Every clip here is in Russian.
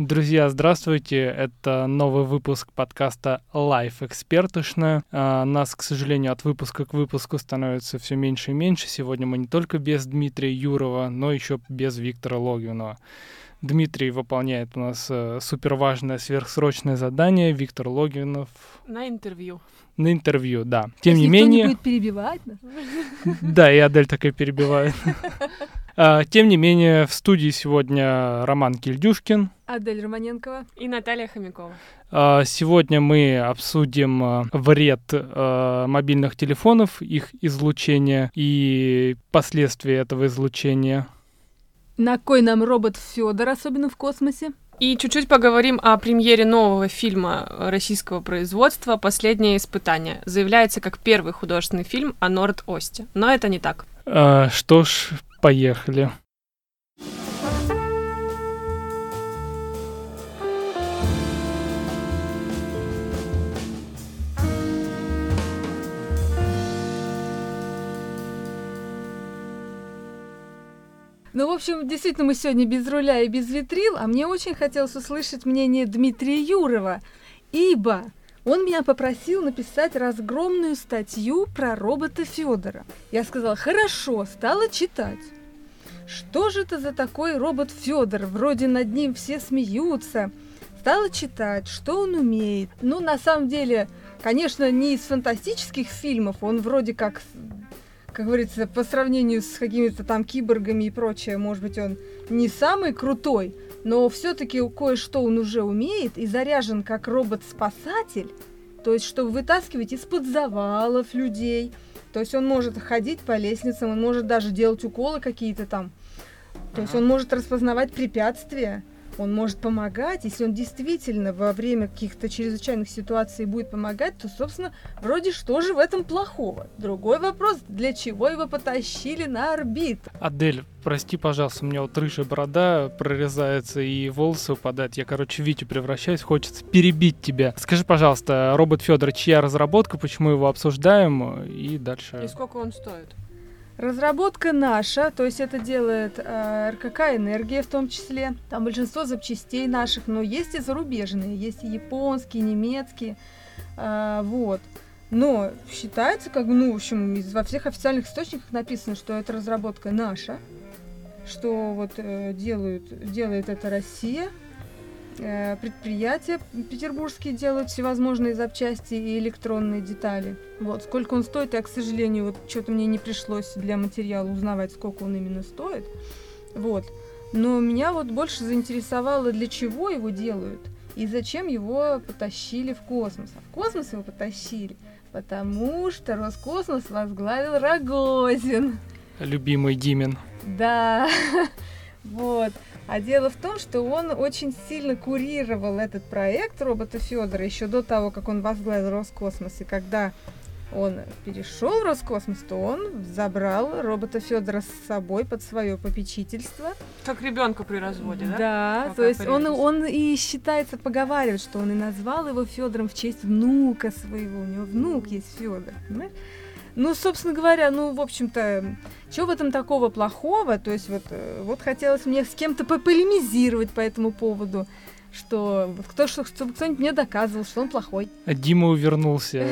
Друзья, здравствуйте. Это новый выпуск подкаста Life Экспертошно. А, нас, к сожалению, от выпуска к выпуску становится все меньше и меньше. Сегодня мы не только без Дмитрия Юрова, но еще без Виктора Логвинова. Дмитрий выполняет у нас э, супер важное сверхсрочное задание. Виктор Логвинов на интервью. На интервью, да. Тем Если не менее. Не будет перебивать. Да, и Адель такая перебивает. А, тем не менее, в студии сегодня Роман Кильдюшкин. Адель Романенкова. И Наталья Хомякова. А, сегодня мы обсудим а, вред мобильных телефонов, их излучение и последствия этого излучения. На кой нам робот Федор, особенно в космосе? И чуть-чуть поговорим о премьере нового фильма российского производства «Последнее испытание». Заявляется как первый художественный фильм о Норд-Осте. Но это не так. А, что ж, Поехали. Ну, в общем, действительно, мы сегодня без руля и без витрил, а мне очень хотелось услышать мнение Дмитрия Юрова, ибо он меня попросил написать разгромную статью про робота Федора. Я сказала, хорошо, стала читать. Что же это за такой робот Федор? Вроде над ним все смеются. Стала читать, что он умеет. Ну, на самом деле, конечно, не из фантастических фильмов, он вроде как как говорится, по сравнению с какими-то там киборгами и прочее, может быть, он не самый крутой, но все-таки кое-что он уже умеет и заряжен как робот-спасатель, то есть чтобы вытаскивать из-под завалов людей. То есть он может ходить по лестницам, он может даже делать уколы какие-то там. То есть он может распознавать препятствия он может помогать, если он действительно во время каких-то чрезвычайных ситуаций будет помогать, то, собственно, вроде что же в этом плохого? Другой вопрос, для чего его потащили на орбиту? Адель, прости, пожалуйста, у меня вот рыжая борода прорезается и волосы упадают. Я, короче, Витю превращаюсь, хочется перебить тебя. Скажи, пожалуйста, робот Федор, чья разработка, почему его обсуждаем и дальше? И сколько он стоит? Разработка наша, то есть это делает э, РКК «Энергия» в том числе. Там большинство запчастей наших, но есть и зарубежные, есть и японские, немецкие, э, вот. Но считается, как, ну, в общем, во всех официальных источниках написано, что эта разработка наша, что вот э, делают, делает это Россия, предприятия петербургские делают всевозможные запчасти и электронные детали. Вот, сколько он стоит, я, к сожалению, вот что-то мне не пришлось для материала узнавать, сколько он именно стоит. Вот. Но меня вот больше заинтересовало, для чего его делают и зачем его потащили в космос. А в космос его потащили, потому что Роскосмос возглавил Рогозин. Любимый Димин. Да, вот. А дело в том, что он очень сильно курировал этот проект робота Федора еще до того, как он возглавил Роскосмос. И когда он перешел в Роскосмос, то он забрал робота Федора с собой под свое попечительство. Как ребенка при разводе, да? Да, как то есть он, он и считается, поговаривает, что он и назвал его Федором в честь внука своего. У него внук есть Федор, понимаешь? Ну, собственно говоря, ну, в общем-то, чего в этом такого плохого? То есть вот, э, вот хотелось мне с кем-то пополемизировать по этому поводу, что кто, что, чтобы кто-нибудь мне доказывал, что он плохой. Дима увернулся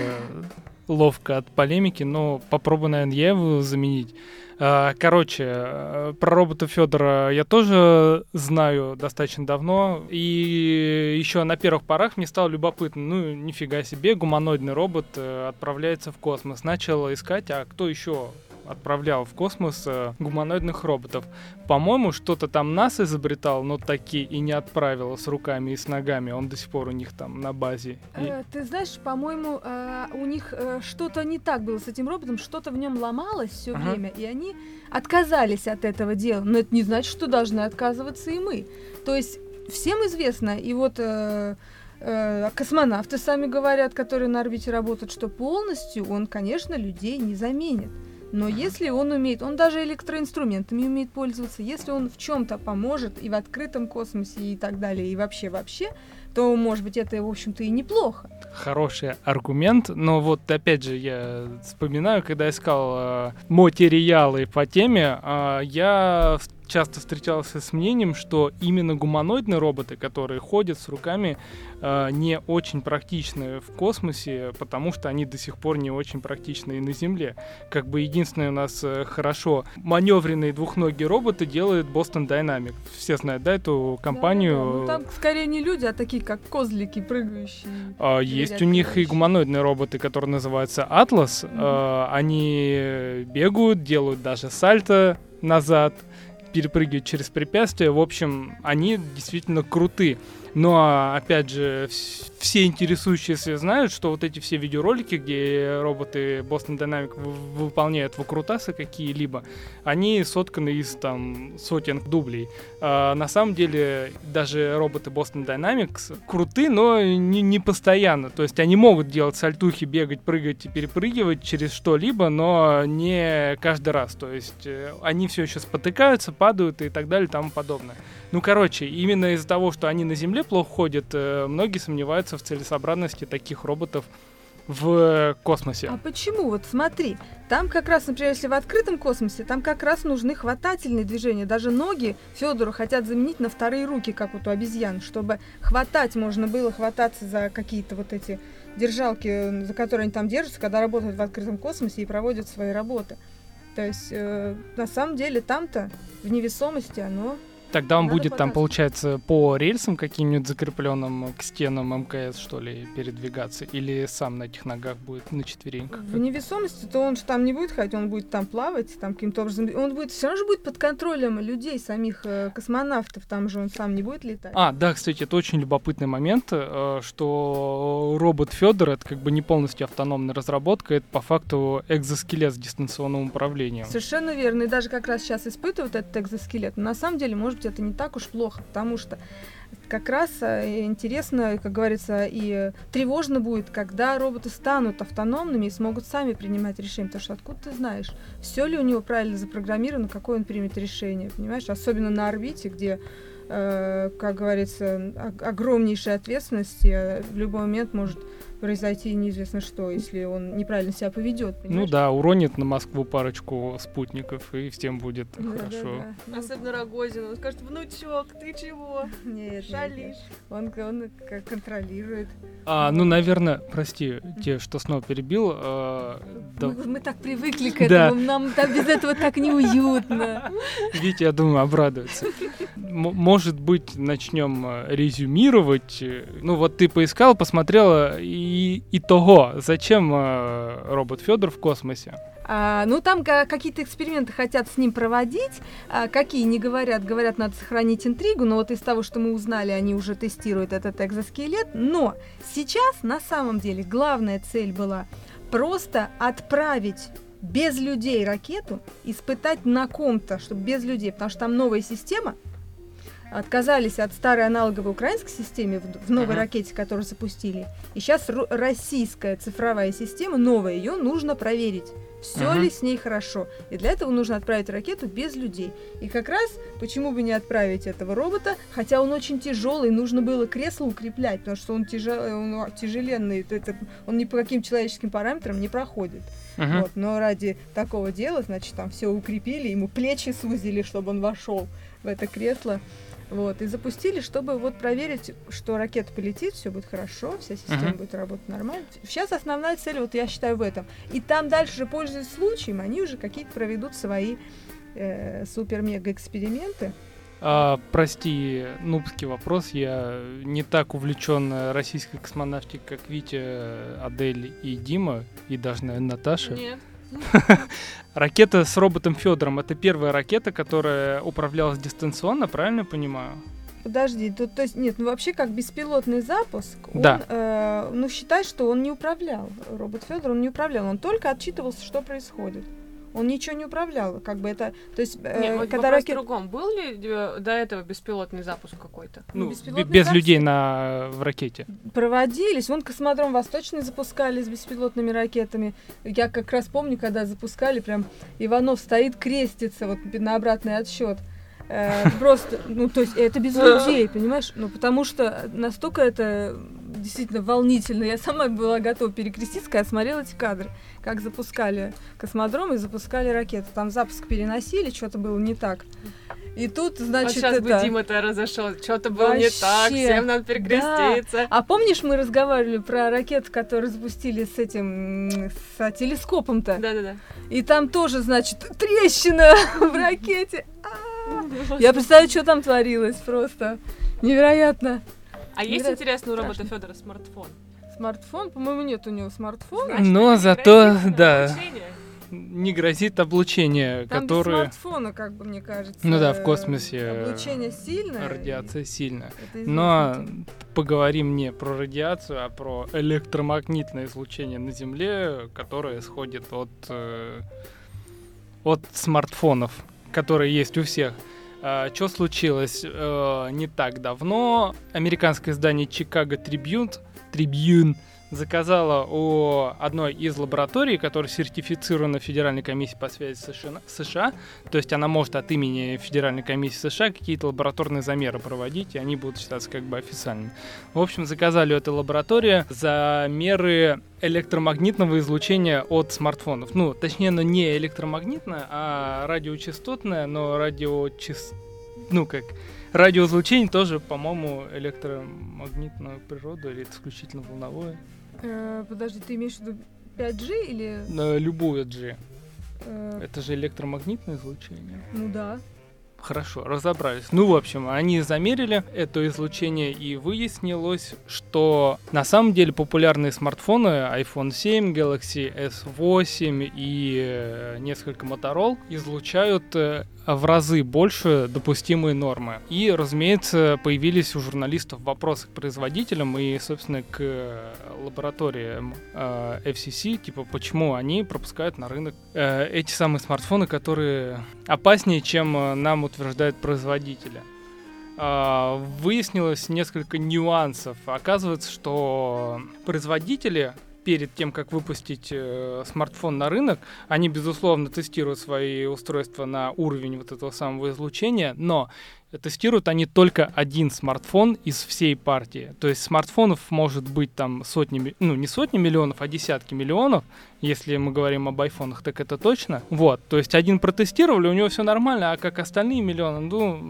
ловко от полемики, но попробую, наверное, я его заменить. А, короче, э, про робота Федора я тоже знаю достаточно давно. И еще на первых порах мне стало любопытно. Ну, нифига себе, гуманоидный робот э, отправляется в космос. Начал искать, а кто еще отправлял в космос э, гуманоидных роботов. По-моему, что-то там нас изобретал, но такие и не отправил с руками и с ногами. Он до сих пор у них там на базе. Э, ты знаешь, по-моему, э, у них э, что-то не так было с этим роботом, что-то в нем ломалось все ага. время, и они отказались от этого дела. Но это не значит, что должны отказываться и мы. То есть всем известно, и вот э, э, космонавты сами говорят, которые на орбите работают, что полностью он, конечно, людей не заменит. Но если он умеет, он даже электроинструментами умеет пользоваться, если он в чем-то поможет и в открытом космосе и так далее, и вообще вообще, то, может быть, это, в общем-то, и неплохо. Хороший аргумент, но вот опять же я вспоминаю, когда искал э, материалы по теме, э, я часто встречался с мнением, что именно гуманоидные роботы, которые ходят с руками, э, не очень практичны в космосе, потому что они до сих пор не очень практичны и на Земле. Как бы единственное у нас э, хорошо маневренные двухногие роботы делает Boston Dynamics. Все знают, да, эту компанию? Да, да. Ну, там скорее не люди, а такие как козлики прыгающие. А, есть у них и гуманоидные роботы, которые называются Atlas. Mm-hmm. А, они бегают, делают даже сальто назад, перепрыгивают через препятствия. В общем, они действительно крутые. Но, опять же, все интересующиеся знают, что вот эти все видеоролики, где роботы Boston Dynamics выполняют выкрутасы какие-либо, они сотканы из там сотен дублей. А, на самом деле, даже роботы Boston Dynamics круты, но не, не постоянно. То есть они могут делать сальтухи, бегать, прыгать и перепрыгивать через что-либо, но не каждый раз. То есть э, они все еще спотыкаются, падают и так далее и тому подобное. Ну, короче, именно из-за того, что они на Земле плохо ходят, э, многие сомневаются в целесообразности таких роботов в космосе. А почему? Вот смотри, там как раз, например, если в открытом космосе, там как раз нужны хватательные движения. Даже ноги Федору хотят заменить на вторые руки, как вот у обезьян, чтобы хватать можно было хвататься за какие-то вот эти держалки, за которые они там держатся, когда работают в открытом космосе и проводят свои работы. То есть, э, на самом деле, там-то в невесомости оно Тогда он Надо будет там, получается, по рельсам каким-нибудь закрепленным к стенам МКС, что ли, передвигаться? Или сам на этих ногах будет на четвереньках? В невесомости, то он же там не будет ходить, он будет там плавать, там каким-то образом. Он будет все равно же будет под контролем людей, самих э, космонавтов, там же он сам не будет летать. А, да, кстати, это очень любопытный момент, э, что робот Федор это как бы не полностью автономная разработка, это по факту экзоскелет с дистанционным управлением. Совершенно верно. И даже как раз сейчас испытывают этот экзоскелет. Но на самом деле, может быть, это не так уж плохо, потому что как раз э, интересно, как говорится, и тревожно будет, когда роботы станут автономными и смогут сами принимать решения. Потому что откуда ты знаешь, все ли у него правильно запрограммировано, какое он примет решение, понимаешь? Особенно на орбите, где э, как говорится, огромнейшая ответственность, и э, в любой момент может произойти неизвестно что, если он неправильно себя поведет. Ну да, уронит на Москву парочку спутников, и всем будет да, хорошо. Да, да. Особенно Рогозин, он скажет, внучок, ты чего? Нет, Шалишь. Он, он как контролирует. А, ну, наверное, прости, те, что снова перебил. А, да. мы, мы так привыкли к этому, да. нам там без этого так неуютно. Витя, я думаю, обрадуется. Может быть, начнем э, резюмировать. Ну, вот ты поискал, посмотрела, и, и того, зачем э, робот Федор в космосе? А, ну, там какие-то эксперименты хотят с ним проводить. А, какие не говорят, говорят, надо сохранить интригу, но вот из того, что мы узнали, они уже тестируют этот экзоскелет. Но сейчас, на самом деле, главная цель была просто отправить без людей ракету, испытать на ком-то, чтобы без людей, потому что там новая система, отказались от старой аналоговой украинской системы в, в новой uh-huh. ракете, которую запустили. И сейчас российская цифровая система, новая, ее нужно проверить. Все uh-huh. ли с ней хорошо. И для этого нужно отправить ракету без людей. И как раз, почему бы не отправить этого робота, хотя он очень тяжелый, нужно было кресло укреплять, потому что он, тяжел, он тяжеленный, это, он ни по каким человеческим параметрам не проходит. Uh-huh. Вот, но ради такого дела, значит, там все укрепили, ему плечи сузили, чтобы он вошел в это кресло. Вот, и запустили, чтобы вот проверить, что ракета полетит, все будет хорошо, вся система uh-huh. будет работать нормально. Сейчас основная цель, вот я считаю, в этом. И там дальше, же, пользуясь случаем, они уже какие-то проведут свои э, супер-мега-эксперименты. А, прости, нубский вопрос. Я не так увлечен российской космонавтикой, как Витя, Адель и Дима, и даже, наверное, Наташа. Нет. Ракета с роботом Федором это первая ракета, которая управлялась дистанционно, правильно понимаю? Подожди, тут то есть нет, ну вообще как беспилотный запуск, да. он, э, ну считай, что он не управлял. Робот Федор он не управлял, он только отчитывался, что происходит. Он ничего не управлял, как бы это, то есть, э, Нет, когда ракет... другом, был ли э, до этого беспилотный запуск какой-то? Ну, ну без запуск... людей на в ракете. Проводились, вон космодром Восточный запускали с беспилотными ракетами. Я как раз помню, когда запускали, прям Иванов стоит, крестится вот на обратный отсчет. Э, просто, ну, то есть это без людей, понимаешь? Ну, потому что настолько это действительно волнительно. Я сама была готова перекреститься, когда смотрела эти кадры, как запускали космодром и запускали ракеты. Там запуск переносили, что-то было не так. И тут, Вот значит, сейчас это... бы Дима-то разошел. Что-то было не так, Вообще. всем надо перекреститься. А помнишь, мы разговаривали про ракету, которую запустили с этим, с а, телескопом-то? Да-да-да. И там тоже, значит, трещина в ракете. Я представляю, что там творилось просто. Невероятно. А есть Невероятно интересно у робота страшно. Федора смартфон? Смартфон, по-моему, нет у него смартфона. Значит, Но не зато, да. обучение. Не грозит облучение, Там без которое... смартфона, как бы, мне кажется. Ну да, в э, космосе, Облучение сильное. Радиация сильная. Но поговорим не про радиацию, а про электромагнитное излучение на Земле, которое исходит от, э, от смартфонов, которые есть у всех. Что случилось э, не так давно? Американское издание Chicago Tribune, Tribune заказала у одной из лабораторий, которая сертифицирована Федеральной комиссией по связи с США, то есть она может от имени Федеральной комиссии США какие-то лабораторные замеры проводить, и они будут считаться как бы официальными. В общем, заказали у этой лаборатории замеры электромагнитного излучения от смартфонов. Ну, точнее, оно не электромагнитное, а радиочастотное, но радиочаст... Ну, как... Радиоизлучение тоже, по-моему, электромагнитную природу или исключительно волновое. Э, подожди, ты имеешь в виду 5G или... На любую G. э, Это же электромагнитное излучение. ну да. Хорошо, разобрались. Ну, в общем, они замерили это излучение и выяснилось, что на самом деле популярные смартфоны iPhone 7, Galaxy S8 и э, несколько Motorola излучают э, в разы больше допустимые нормы. И, разумеется, появились у журналистов вопросы к производителям и, собственно, к э, лабораториям э, FCC, типа, почему они пропускают на рынок э, эти самые смартфоны, которые опаснее, чем нам утверждают производители. А, Выяснилось несколько нюансов. Оказывается, что производители перед тем, как выпустить э, смартфон на рынок, они, безусловно, тестируют свои устройства на уровень вот этого самого излучения, но тестируют они только один смартфон из всей партии. То есть смартфонов может быть там сотни, ну не сотни миллионов, а десятки миллионов. Если мы говорим об айфонах, так это точно. Вот, то есть один протестировали, у него все нормально, а как остальные миллионы, ну,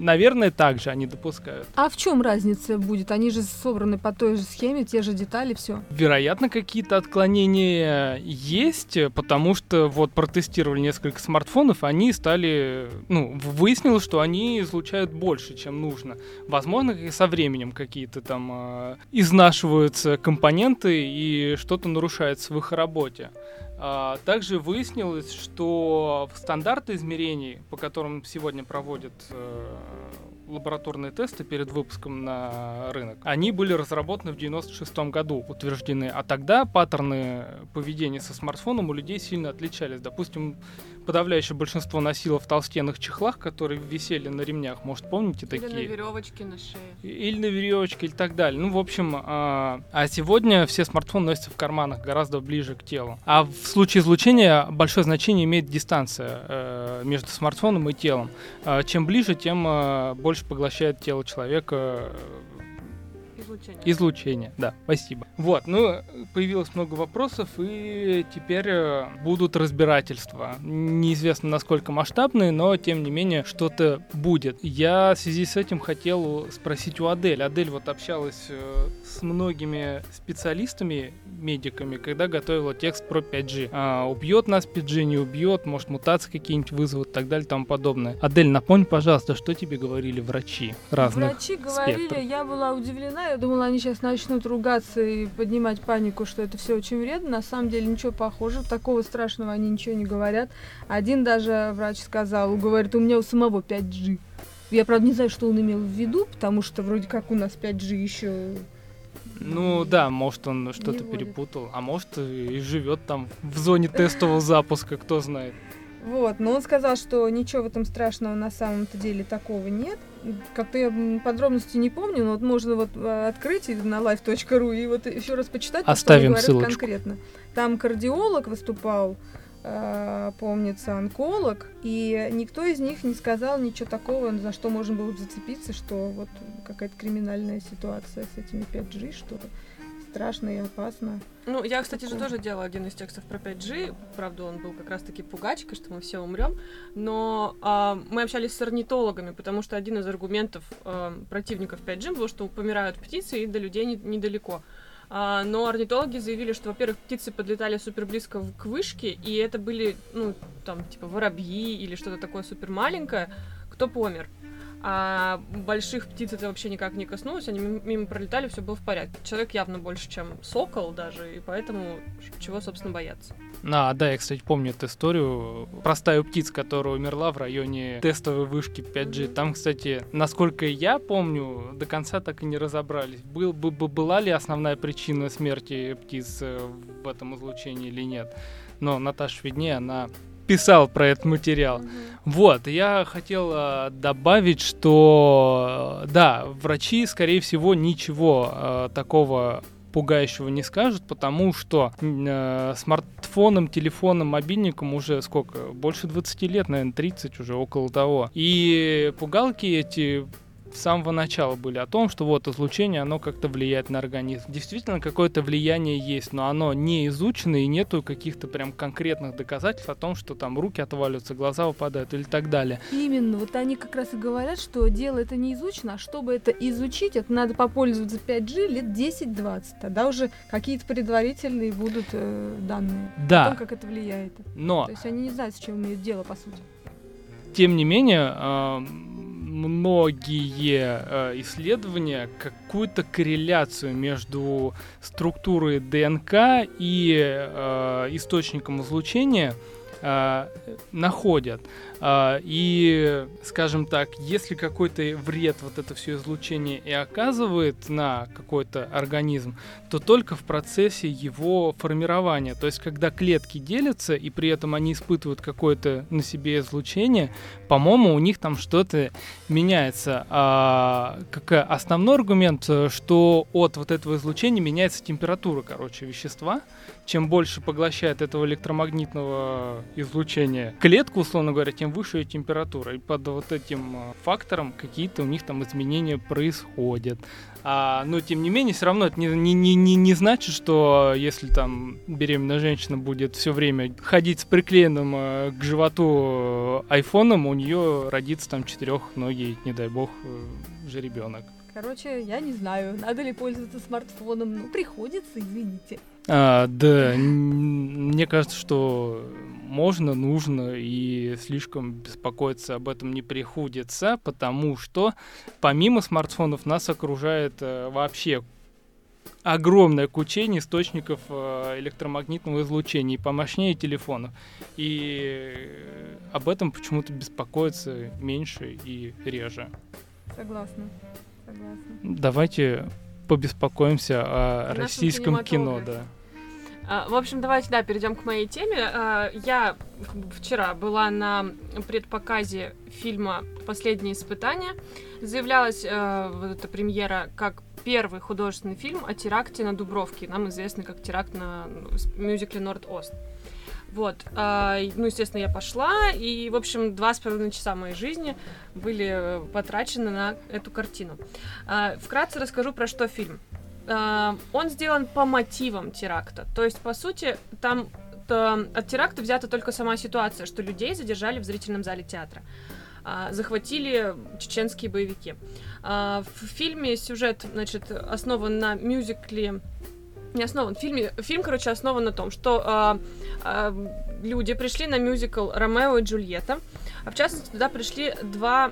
наверное, так же они допускают. А в чем разница будет? Они же собраны по той же схеме, те же детали, все. Вероятно, какие-то отклонения есть, потому что вот протестировали несколько смартфонов, они стали, ну, выяснилось, что они излучают больше, чем нужно. Возможно, и со временем какие-то там э, изнашиваются компоненты и что-то нарушается в их работе. А, Также выяснилось, что в стандарты измерений, по которым сегодня проводят э, лабораторные тесты перед выпуском на рынок, они были разработаны в 96 году, утверждены. А тогда паттерны поведения со смартфоном у людей сильно отличались. Допустим, подавляющее большинство носило в толстенных чехлах, которые висели на ремнях. Может, помните Или на такие? веревочке на шее. или на веревочке, или так далее. Ну, в общем, а, а сегодня все смартфоны носятся в карманах гораздо ближе к телу. А в случае излучения большое значение имеет дистанция э, между смартфоном и телом. А, чем ближе, тем э, больше поглощает тело человека э, Излучение. Излучение, да, спасибо. Вот, ну, появилось много вопросов, и теперь э, будут разбирательства. Неизвестно, насколько масштабные, но, тем не менее, что-то будет. Я в связи с этим хотел спросить у Адель. Адель вот общалась э, с многими специалистами, медиками, когда готовила текст про 5G. А, убьет нас 5G, не убьет, может, мутации какие-нибудь вызовут, и так далее, и тому подобное. Адель, напомни, пожалуйста, что тебе говорили врачи разных Врачи говорили, спектров? я была удивлена, я думала, они сейчас начнут ругаться и поднимать панику, что это все очень вредно. На самом деле ничего похожего, такого страшного они ничего не говорят. Один даже врач сказал, говорит, у меня у самого 5G. Я, правда, не знаю, что он имел в виду, потому что вроде как у нас 5G еще... Ну да, может он что-то перепутал, а может и живет там в зоне тестового запуска, кто знает. Вот, но он сказал, что ничего в этом страшного на самом-то деле такого нет. Как-то я подробности не помню, но вот можно вот э, открыть на live.ru и вот еще раз почитать, что Оставим говорят ссылочку. конкретно. Там кардиолог выступал, э, помнится, онколог, и никто из них не сказал ничего такого, за что можно было бы зацепиться, что вот какая-то криминальная ситуация с этими 5G, что страшно и опасно. Ну, я, кстати, же тоже делала один из текстов про 5G. Правда, он был как раз-таки пугачкой, что мы все умрем. Но а, мы общались с орнитологами, потому что один из аргументов а, противников 5G был, что помирают птицы и до людей не, недалеко. А, но орнитологи заявили, что, во-первых, птицы подлетали супер близко к вышке, и это были, ну, там, типа, воробьи или что-то такое супер маленькое, кто помер. А больших птиц это вообще никак не коснулось, они мимо пролетали, все было в порядке. Человек явно больше, чем сокол даже, и поэтому чего, собственно, бояться. А, да, я, кстати, помню эту историю. Простая птица, которая умерла в районе тестовой вышки 5G. Там, кстати, насколько я помню, до конца так и не разобрались. Был, бы, была ли основная причина смерти птиц э, в этом излучении или нет. Но Наташа виднее, она писал про этот материал. Вот, я хотел э, добавить, что э, да, врачи, скорее всего, ничего э, такого пугающего не скажут, потому что э, смартфоном, телефоном, мобильником уже сколько? Больше 20 лет, наверное, 30 уже, около того. И пугалки эти с самого начала были о том, что вот излучение, оно как-то влияет на организм. Действительно, какое-то влияние есть, но оно не изучено и нету каких-то прям конкретных доказательств о том, что там руки отваливаются, глаза выпадают или так далее. Именно, вот они как раз и говорят, что дело это не изучено, а чтобы это изучить, это надо попользоваться 5G лет 10-20, тогда уже какие-то предварительные будут э, данные да. о том, как это влияет. Но... То есть они не знают, с чем имеют дело, по сути. Тем не менее, э, многие э, исследования какую-то корреляцию между структурой ДНК и э, источником излучения э, находят. И, скажем так, если какой-то вред вот это все излучение и оказывает на какой-то организм, то только в процессе его формирования. То есть, когда клетки делятся, и при этом они испытывают какое-то на себе излучение, по-моему, у них там что-то меняется. А как основной аргумент, что от вот этого излучения меняется температура, короче, вещества. Чем больше поглощает этого электромагнитного излучения клетку, условно говоря, тем выше температура. И под вот этим э, фактором какие-то у них там изменения происходят. А, но тем не менее, все равно это не, не, не, не значит, что если там беременная женщина будет все время ходить с приклеенным э, к животу э, айфоном, у нее родится там четырехногий, не дай бог, э, же ребенок. Короче, я не знаю, надо ли пользоваться смартфоном. Ну, приходится, извините. А, да, мне кажется, что можно, нужно и слишком беспокоиться об этом не приходится, потому что помимо смартфонов нас окружает э, вообще огромное кучение источников э, электромагнитного излучения и помощнее телефонов. И об этом почему-то беспокоиться меньше и реже. Согласна. Согласна. Давайте побеспокоимся о российском кино, да. А, в общем, давайте, да, перейдем к моей теме. А, я вчера была на предпоказе фильма «Последнее испытание». Заявлялась э, вот эта премьера как первый художественный фильм о теракте на Дубровке, нам известный как теракт на мюзикле «Норд-Ост». Вот, ну, естественно, я пошла, и, в общем, два с половиной часа моей жизни были потрачены на эту картину. Вкратце расскажу, про что фильм. Э, он сделан по мотивам теракта, то есть, по сути, там то, от теракта взята только сама ситуация, что людей задержали в зрительном зале театра захватили чеченские боевики. В фильме сюжет, значит, основан на мюзикле не основан. В фильме, фильм, короче, основан на том, что э, э, люди пришли на мюзикл «Ромео и Джульетта», а в частности туда пришли два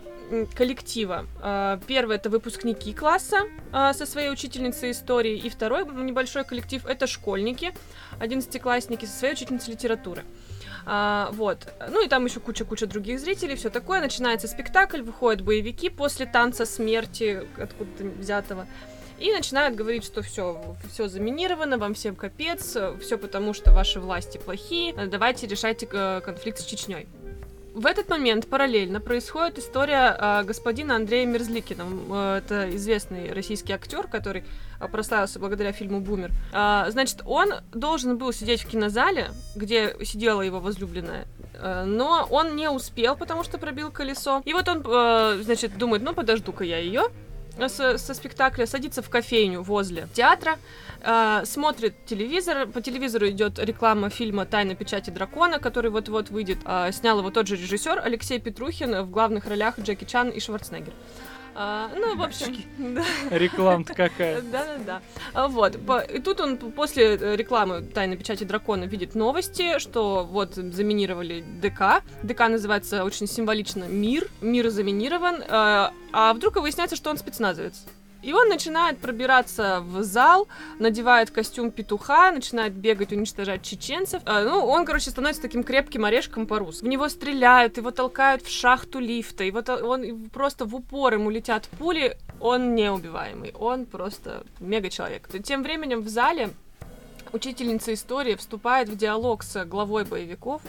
коллектива. Э, первый — это выпускники класса э, со своей учительницей истории, и второй небольшой коллектив — это школьники, одиннадцатиклассники со своей учительницей литературы. А, вот. Ну и там еще куча-куча других зрителей, все такое. Начинается спектакль, выходят боевики после танца смерти, откуда-то взятого и начинают говорить, что все, все заминировано, вам всем капец, все потому, что ваши власти плохие, давайте решайте э, конфликт с Чечней. В этот момент параллельно происходит история э, господина Андрея Мерзликина. Э, это известный российский актер, который э, прославился благодаря фильму «Бумер». Э, значит, он должен был сидеть в кинозале, где сидела его возлюбленная, но он не успел, потому что пробил колесо. И вот он, э, значит, думает, ну подожду-ка я ее, со, со спектакля, садится в кофейню возле театра, э, смотрит телевизор. По телевизору идет реклама фильма «Тайна печати дракона», который вот-вот выйдет. Э, снял его тот же режиссер Алексей Петрухин в главных ролях Джеки Чан и Шварценеггер. А, ну, в общем, да. Реклама-то какая. Да-да-да. А, Вот. По- И тут он после э, рекламы «Тайной печати дракона» видит новости, что вот заминировали ДК. ДК называется очень символично «Мир». Мир заминирован. э, А вдруг выясняется, что он спецназовец. И он начинает пробираться в зал, надевает костюм петуха, начинает бегать, уничтожать чеченцев. А, ну, он, короче, становится таким крепким орешком по-русски. В него стреляют, его толкают в шахту лифта, его тол- он просто в упор ему летят пули. Он неубиваемый, он просто мега-человек. Тем временем в зале учительница истории вступает в диалог с главой боевиков.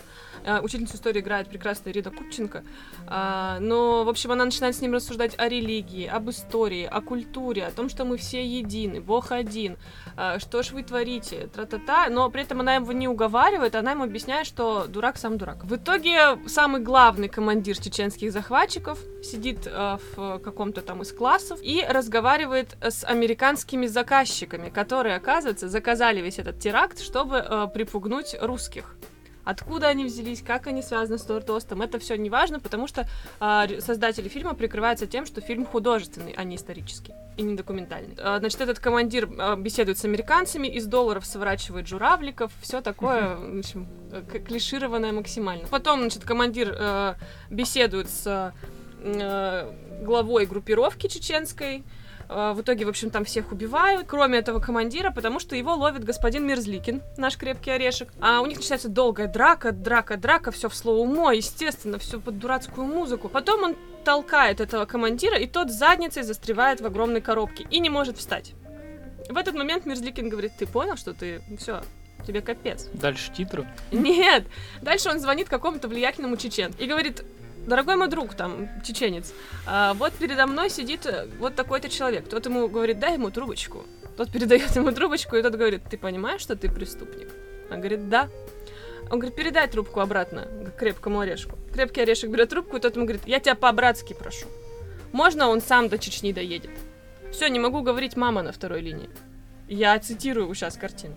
Э, Учительницу истории играет прекрасная Рида Купченко. А, Но, в общем, она начинает с ним рассуждать о религии, об истории, о культуре, о том, что мы все едины, Бог один, а, что ж вы творите, тра-та-та. Но при этом она его не уговаривает, она ему объясняет, что дурак сам дурак. В итоге самый главный командир чеченских захватчиков сидит в каком-то там из классов и разговаривает с американскими заказчиками, которые, оказывается, заказали весь этот теракт, чтобы припугнуть русских. Откуда они взялись, как они связаны с Нордостом, это все не важно, потому что ре- создатели фильма прикрываются тем, что фильм художественный, а не исторический и не документальный. А, значит, этот командир а, беседует с американцами, из долларов сворачивает журавликов, все такое, в общем, э, клишированное максимально. Потом, значит, командир э, беседует с э, главой группировки чеченской, Э, В итоге, в общем, там всех убивают, кроме этого командира, потому что его ловит господин Мерзликин, наш крепкий орешек. А у них начинается долгая драка, драка, драка, все в слоумо, естественно, все под дурацкую музыку. Потом он толкает этого командира, и тот задницей застревает в огромной коробке и не может встать. В этот момент Мерзликин говорит, ты понял, что ты все, тебе капец. Дальше титры. Нет. Дальше он звонит какому-то влиятельному чеченцу и говорит, дорогой мой друг, там, чеченец, а, вот передо мной сидит э, вот такой-то человек. Тот ему говорит, дай ему трубочку. Тот передает ему трубочку, и тот говорит, ты понимаешь, что ты преступник? Он говорит, да. Он говорит, передай трубку обратно к крепкому орешку. Крепкий орешек берет трубку, и тот ему говорит, я тебя по-братски прошу. Можно он сам до Чечни доедет? Все, не могу говорить мама на второй линии. Я цитирую сейчас картину.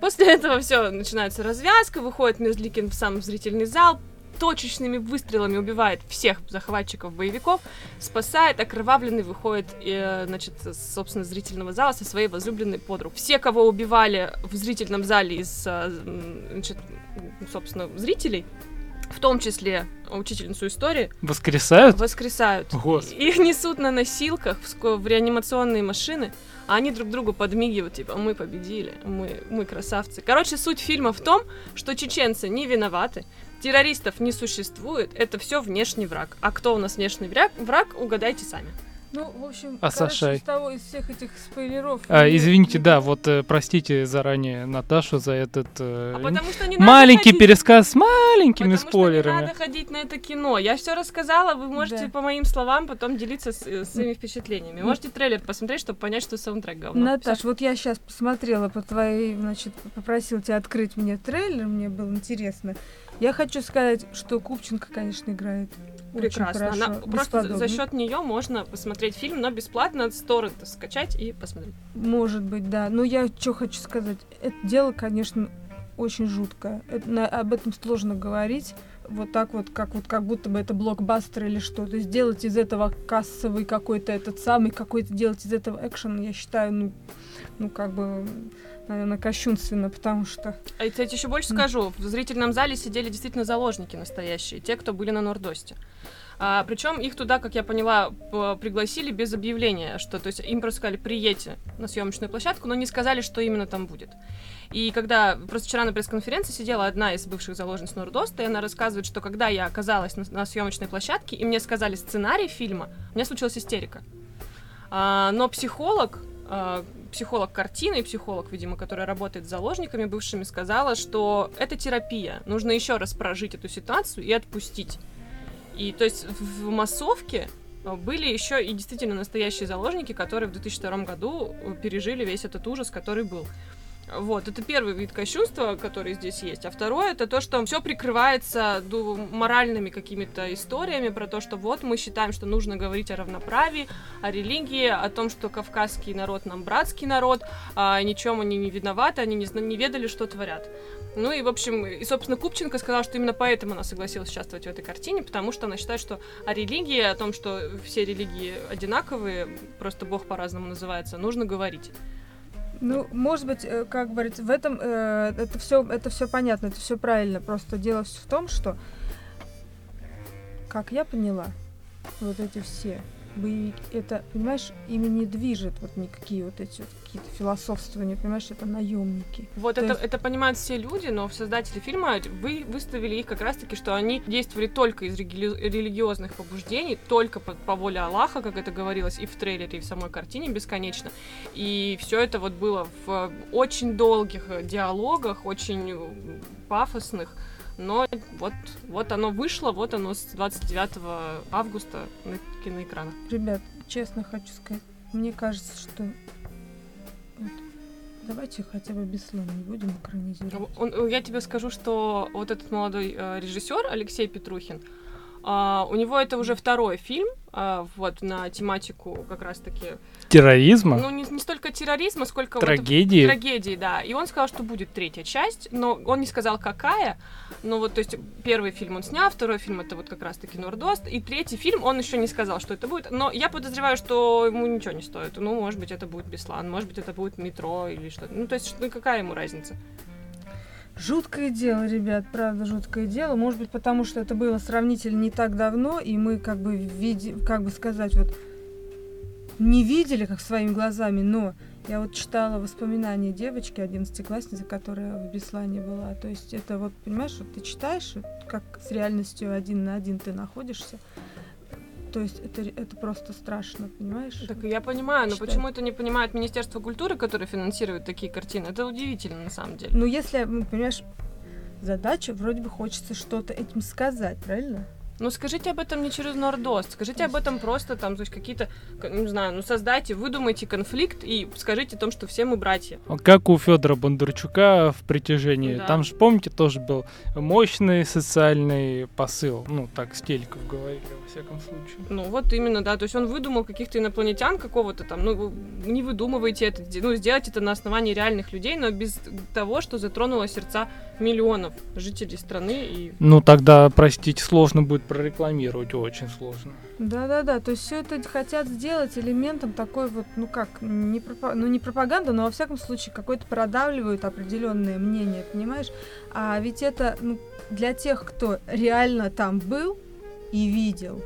После этого все, начинается развязка, выходит Мерзликин в сам зрительный зал, точечными выстрелами убивает всех захватчиков боевиков, спасает, окровавленный выходит, э, значит, собственно, зрительного зала со своей возлюбленной подруг. Все, кого убивали в зрительном зале из, э, значит, собственно, зрителей, в том числе учительницу истории, Воскресают? воскресают. Господи. Их несут на носилках в, в реанимационные машины, а они друг другу подмигивают, типа, мы победили, мы, мы красавцы. Короче, суть фильма в том, что чеченцы не виноваты, террористов не существует, это все внешний враг. А кто у нас внешний враг, враг угадайте сами. Ну, в общем, А короче, Сашай? из того, из всех этих спойлеров... А, мне- извините, да, вот э, простите заранее Наташу за этот э, А потому что не надо маленький ходить- пересказ с маленькими Потому спойлерами. что не надо ходить на это кино. Я все рассказала, вы можете Да. по моим словам потом делиться с- э, своими впечатлениями. Можете трейлер посмотреть, чтобы понять, что саундтрек говно. Наташ, вот я сейчас посмотрела по твоей, значит, попросил тебя открыть мне трейлер, мне было интересно. Я хочу сказать, что Купченко, конечно, играет очень Прекрасно. хорошо, Она- просто за счет нее можно посмотреть фильм, но бесплатно с торрента скачать и посмотреть. Может быть, да. Но я что хочу сказать. Это дело, конечно, очень жуткое. Это- на- об этом сложно говорить. Вот так вот, как вот как будто бы это блокбастер или что-то. Сделать из этого кассовый какой-то этот самый, какой-то делать из этого экшен, я считаю, ну, ну как бы, наверное, кощунственно, потому что А я тебе еще больше скажу. В зрительном зале сидели действительно заложники настоящие, те, кто были на Нордосте. А, причем их туда, как я поняла, пригласили без объявления, что, то есть им просто сказали, приедьте на съемочную площадку, но не сказали, что именно там будет. И когда, просто вчера на пресс-конференции сидела одна из бывших заложниц Нордоста, и она рассказывает, что когда я оказалась на, на съемочной площадке, и мне сказали сценарий фильма, у меня случилась истерика. А, но психолог, а, психолог картины и психолог, видимо, который работает с заложниками бывшими, сказала, что это терапия. Нужно еще раз прожить эту ситуацию и отпустить. И то есть в массовке а, были еще и действительно настоящие заложники, которые в 2002 году пережили весь этот ужас, который был. Вот, это первый вид кощунства, который здесь есть. А второе, это то, что все прикрывается моральными какими-то историями про то, что вот мы считаем, что нужно говорить о равноправии, о религии, о том, что кавказский народ нам братский народ, а ничем они не виноваты, они не, не ведали, что творят. Ну и, в общем, и, собственно, Купченко сказала, что именно поэтому она согласилась участвовать в этой картине, потому что она считает, что о религии, о том, что все религии одинаковые, просто Бог по-разному называется, нужно говорить. Ну, может быть, э, как говорится, в этом э, это все это все понятно, это все правильно. Просто дело в том, что, как я поняла, вот эти все боевик, это, понимаешь, ими не движет вот никакие вот эти вот какие-то философствования, понимаешь, это наемники. Вот это, есть... это понимают все люди, но создатели фильма вы выставили их как раз-таки, что они действовали только из религи... религиозных побуждений, только по, по воле Аллаха, как это говорилось и в трейлере, и в самой картине бесконечно. И все это вот было в очень долгих диалогах, очень пафосных, но вот, вот оно вышло, вот оно с 29 августа на киноэкранах. Ребят, честно хочу сказать, мне кажется, что вот, давайте хотя бы Беслан не будем экранизировать. Он, я тебе скажу, что вот этот молодой э, режиссер Алексей Петрухин, Uh, у него это уже второй фильм, вот, на тематику как раз-таки... Терроризма? Ну, не, не столько терроризма, сколько... Трагедии? Вот, трагедии, да. И он сказал, что будет третья часть, но он не сказал, какая. Но вот, то есть, первый фильм он снял, второй фильм это вот как раз-таки Нордост, и третий фильм он еще не сказал, что это будет. Но я подозреваю, что ему ничего не стоит. Ну, может быть, это будет Беслан, может быть, это будет Метро или что-то. Ну, то есть, ну, какая ему разница? Жуткое дело, ребят, правда, жуткое дело. Может быть, потому что это было сравнительно не так давно, и мы как бы видим, как бы сказать, вот не видели, как своими глазами, но я вот читала воспоминания девочки, одиннадцатиклассницы, которая в Беслане была. То есть это вот, понимаешь, вот ты читаешь, как с реальностью один на один ты находишься, то есть это, это просто страшно, понимаешь? Так я понимаю, но Читать. почему это не понимает Министерство культуры, которое финансирует такие картины? Это удивительно на самом деле. Ну, если, понимаешь, задача, вроде бы хочется что-то этим сказать, правильно? Ну, скажите об этом не через Нордост, скажите об этом просто там, то есть какие-то, не знаю, ну, создайте, выдумайте конфликт и скажите о том, что все мы братья. Как у Федора Бондарчука в «Притяжении». Да. Там же, помните, тоже был мощный социальный посыл. Ну, так Стельков говорили, во всяком случае. Ну, вот именно, да, то есть он выдумал каких-то инопланетян какого-то там, ну, не выдумывайте это, ну, сделать это на основании реальных людей, но без того, что затронуло сердца миллионов жителей страны. И... Ну, тогда, простите, сложно будет прорекламировать очень сложно. Да-да-да, то есть все это хотят сделать элементом такой вот, ну как, не, пропа- ну, не пропаганда, но во всяком случае какой-то продавливают определенное мнение, понимаешь? А ведь это ну, для тех, кто реально там был и видел,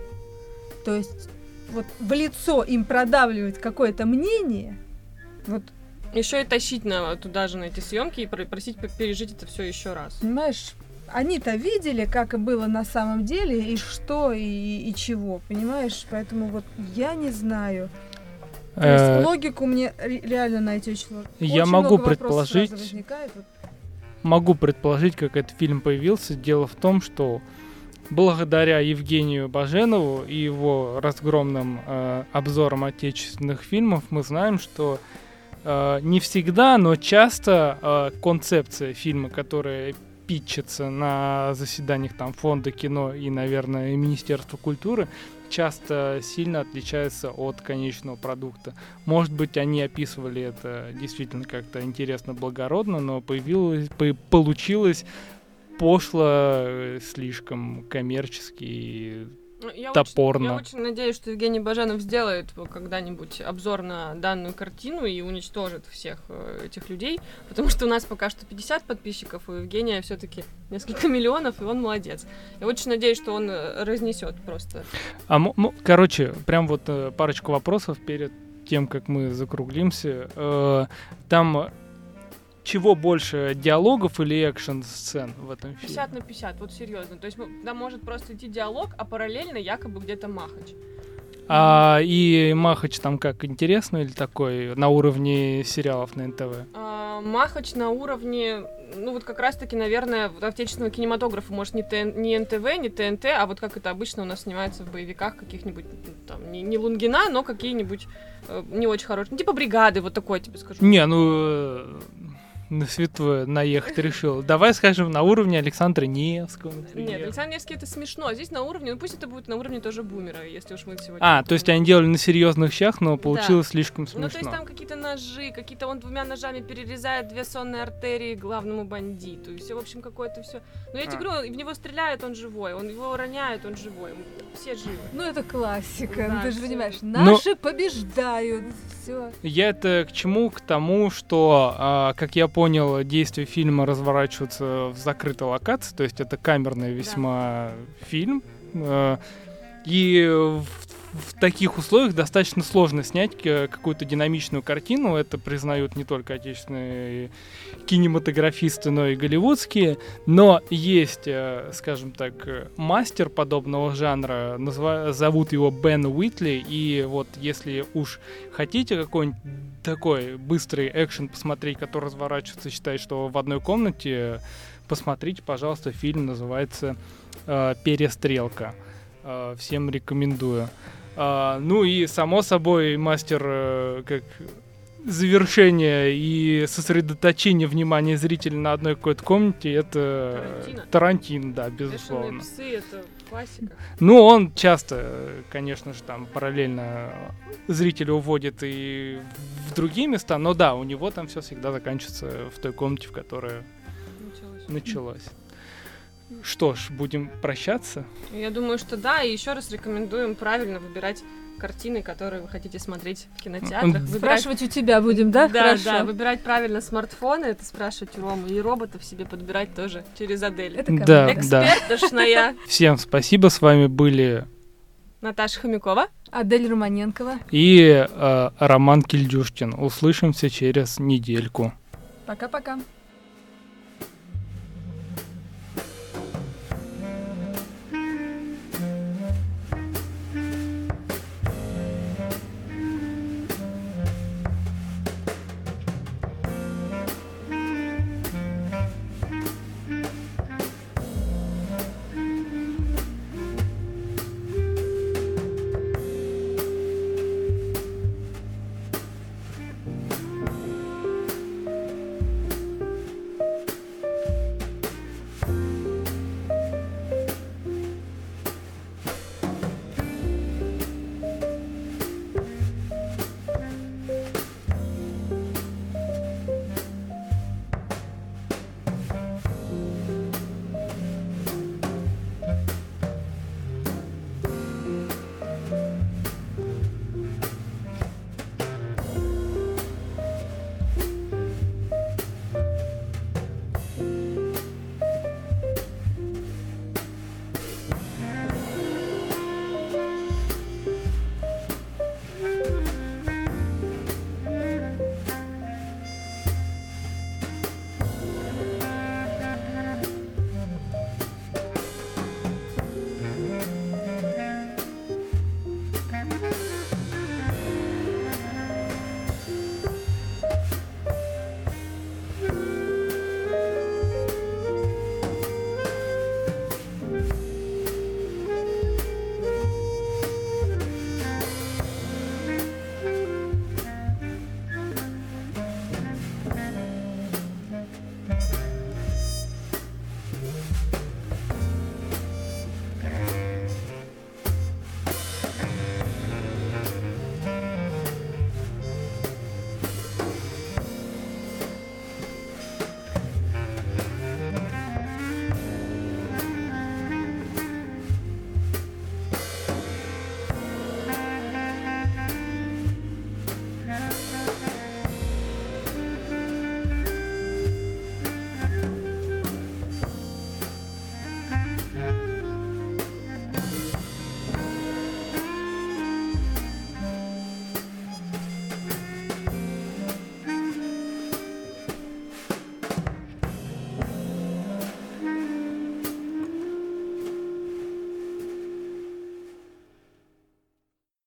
то есть вот в лицо им продавливать какое-то мнение, вот еще и тащить на, туда же на эти съемки и просить пережить это все еще раз. Понимаешь, они-то видели, как и было на самом деле, и что, и, и чего, понимаешь? Поэтому вот я не знаю. То есть э, логику мне реально найти очень Я могу предположить... Могу предположить, как этот фильм появился. Дело в том, что благодаря Евгению Баженову и его разгромным э, обзорам отечественных фильмов мы знаем, что э, не всегда, но часто э, концепция фильма, которая питчатся на заседаниях там фонда кино и, наверное, Министерства культуры, часто сильно отличается от конечного продукта. Может быть, они описывали это действительно как-то интересно, благородно, но появилось, по получилось пошло, э, слишком коммерчески я топорно. Очень, я очень надеюсь, что Евгений Баженов сделает когда-нибудь обзор на данную картину и уничтожит всех э, этих людей, потому что у нас пока что 50 подписчиков, у Евгения все-таки несколько миллионов, и он молодец. Я очень надеюсь, что он э, разнесет просто. А, короче, прям вот э, парочку вопросов перед тем, как мы закруглимся. Там чего больше, диалогов или экшн-сцен в этом фильме? 50 на 50, вот серьезно. То есть там может просто идти диалог, а параллельно якобы где-то Махач. А, и Махач там как, интересно или такой, на уровне сериалов на НТВ? А, Махач на уровне, ну вот как раз-таки, наверное, отечественного кинематографа, может, не, ТН, не НТВ, не ТНТ, а вот как это обычно у нас снимается в боевиках каких-нибудь, ну, там, не, не Лунгина, но какие-нибудь э, не очень хорошие, ну, типа бригады, вот такое тебе скажу. Не, ну на святое наехать решил. Давай скажем на уровне Александра Невского, например. Нет, Александр Невский это смешно. А Здесь на уровне, ну пусть это будет на уровне тоже бумера, если уж мы сегодня... А, то есть они делали на серьезных щах, но получилось слишком Ну, то есть смешно. там какие-то ножи, какие-то он двумя ножами перерезает две сонные артерии главному бандиту. И все, в общем, какое-то все. Но я тебе А. говорю, в него стреляют, он живой. Он его роняет, он живой. Все живы. Ну, это классика, Да, ну, ты же понимаешь. Но- Наши побеждают. Все. Я это к чему? К тому, что, а, как я понял, действие фильма разворачивается в закрытой локации, то есть это камерный весьма фильм. э, И в, в таких условиях достаточно сложно снять к- какую-то динамичную картину. Это признают не только отечественные кинематографисты, но и голливудские. Но есть, э, скажем так, э, мастер подобного жанра, назва- зовут его Бен Уитли, и вот если уж хотите какой-нибудь такой быстрый экшен посмотреть, который разворачивается, считает, что в одной комнате, посмотрите, пожалуйста, фильм называется э, «Перестрелка». Э, всем рекомендую. А, ну и, само собой, мастер э, как завершение и сосредоточение внимания зрителя на одной какой-то комнате это Тарантино. Тарантино, да, безусловно. псы это классика. Ну, он часто, конечно же, там параллельно зрителя уводит и в другие места, но да, у него там все всегда заканчивается в той комнате, в которой Началось. началось. Что ж, будем прощаться. Я думаю, что да, и еще раз рекомендуем правильно выбирать картины, которые вы хотите смотреть в кинотеатрах. Выбирать Спрашивать у тебя будем, да? Да, Хорошо. да, выбирать правильно смартфоны, это спрашивать у Ромы, и роботов себе подбирать тоже через Адель. Это ко Да, мне. да. Экспертошная Всем спасибо, с вами были Наташа Хомякова. Адель Романенкова. и э, Роман Кильдюшкин. Услышимся через недельку. Пока-пока.